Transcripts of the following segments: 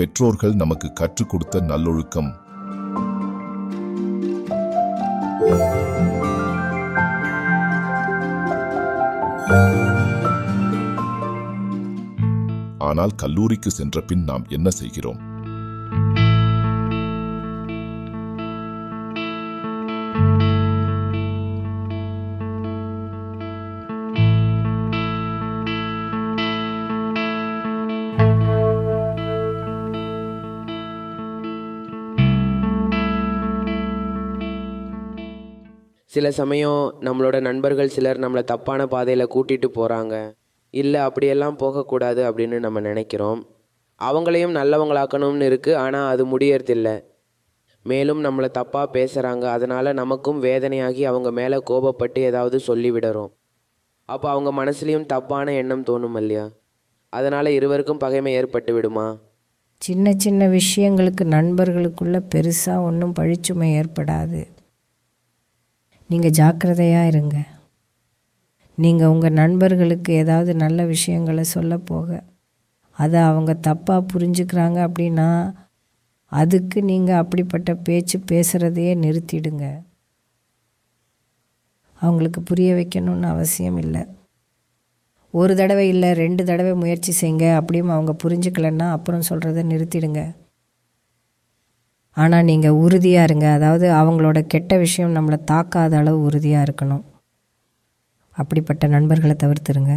பெற்றோர்கள் நமக்கு கற்றுக் கொடுத்த நல்லொழுக்கம். ஆனால் கல்லூரிக்கு சென்ற பின் நாம் என்ன செய்கிறோம்? சில சமயம் நம்மளோட நண்பர்கள் சிலர் நம்மளை தப்பான பாதையில் கூட்டிகிட்டு போகிறாங்க இல்லை அப்படியெல்லாம் போகக்கூடாது அப்படின்னு நம்ம நினைக்கிறோம். அவங்களையும் நல்லவங்களாக்கணும்னு இருக்குது ஆனால் அது முடியறதில்லை. மேலும் நம்மளை தப்பாக பேசுகிறாங்க அதனால் நமக்கும் வேதனையாகி அவங்க மேலே கோபப்பட்டு ஏதாவது சொல்லிவிடுறோம் அப்போ அவங்க மனசுலேயும் தப்பான எண்ணம் தோணும் இல்லையா? அதனால் இருவருக்கும் பகைமை ஏற்பட்டு விடுமா? சின்ன சின்ன விஷயங்களுக்கு நண்பர்களுக்குள்ள பெருசாக ஒன்றும் பழிச்சுமை ஏற்படாது. நீங்கள் ஜாக்கிரதையாக இருங்க. நீங்கள் உங்கள் நண்பர்களுக்கு ஏதாவது நல்ல விஷயங்களை சொல்ல போக. அதை அவங்க தப்பாக புரிஞ்சுக்கிறாங்க அப்படின்னா அதுக்கு நீங்கள் அப்படிப்பட்ட பேச்சு பேசுகிறதையே நிறுத்திடுங்க. அவங்களுக்கு புரிய வைக்கணும்னு அவசியம் இல்லை. ஒரு தடவை இல்லை ரெண்டு தடவை முயற்சி செய்யுங்க. அப்படியும் அவங்க புரிஞ்சுக்கலன்னா அப்புறம் சொல்கிறத நிறுத்திடுங்க. ஆனால் நீங்கள் உறுதியாக இருங்க. அதாவது அவங்களோட கெட்ட விஷயம் நம்மளை தாக்காத அளவு உறுதியாக இருக்கணும். அப்படிப்பட்ட நண்பர்களை தவிர்த்துருங்க.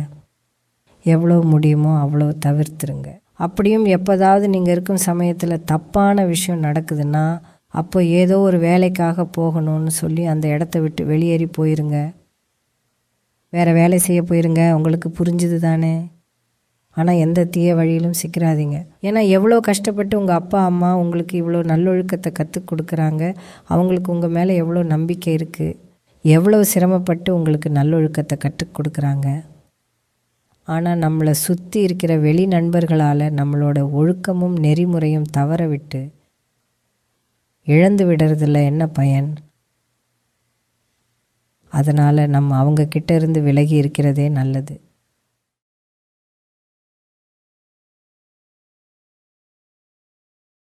எவ்வளோ முடியுமோ அவ்வளோ தவிர்த்துருங்க. அப்படியும் எப்போதாவது நீங்கள் இருக்கும் சமயத்தில் தப்பான விஷயம் நடக்குதுன்னா அப்போ ஏதோ ஒரு வேலைக்காக போகணும்னு சொல்லி அந்த இடத்த விட்டு வெளியேறி போயிருங்க. வேறு வேலை செய்ய போயிருங்க. உங்களுக்கு புரிஞ்சுது தானே? ஆனால் எந்த தீய வழியிலும் சிக்கிறாதீங்க. ஏன்னா எவ்வளோ கஷ்டப்பட்டு உங்கள் அப்பா அம்மா உங்களுக்கு இவ்வளோ நல்லொழுக்கத்தை கற்றுக் கொடுக்குறாங்க அவங்களுக்கு உங்கள் மேலே எவ்வளோ நம்பிக்கை இருக்குது எவ்வளோ சிரமப்பட்டு உங்களுக்கு நல்லொழுக்கத்தை கற்றுக் கொடுக்குறாங்க. ஆனால் நம்மளை சுற்றி இருக்கிற வெளி நண்பர்களால் நம்மளோட ஒழுக்கமும் நெறிமுறையும் தவற விட்டு இழந்து விடுறதுல என்ன பயன்? அதனால் நம்ம அவங்கக்கிட்ட இருந்து விலகி இருக்கிறதே நல்லது.